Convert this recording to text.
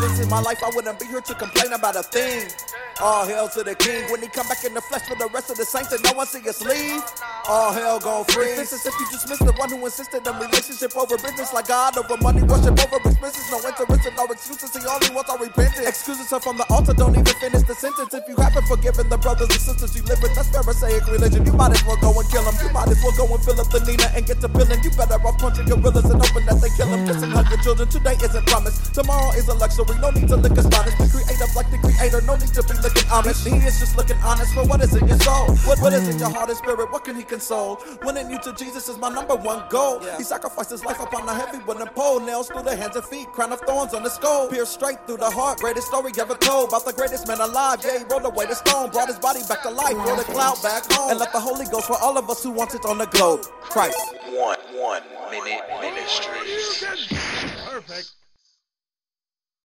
presence in my life, I wouldn't be here to complain about a thing. All hail to the king when he come back in the flesh for the rest of the saints and no one see us leave. All hell gon' free. This is if you just missed the one who insisted on relationship over business like God over money, worship over expenses. No interest and no excuses. He only wants our repentance. Excuses her from the altar, don't even finish the sentence. If you haven't forgiven the brothers and sisters you live with, that's Pharisaic religion. You might as well go and kill them. You might as well go and fill up the Nina and get to billing. You better off punching gorillas and hoping that they kill them. Kissing hundred children. Today isn't promised. Tomorrow is a luxury. No need to look astonished. Be creative like the creator. No need to be looking honest. He is just looking honest for what is in your soul. What, what is in your heart and spirit? What can he console? Winning you to Jesus is my number one goal. He sacrificed his life upon a heavy wooden pole. Nails through the hands and feet. Crown of thorns on the skull. Pierced straight through the heart. Greatest story ever told. About the greatest man alive. Yeah, he rolled away the stone. Brought his body back to life. Rolled a cloud back home. And left the Holy Ghost for all of us who want it on the globe. Christ. One, one minute ministries. Perfect.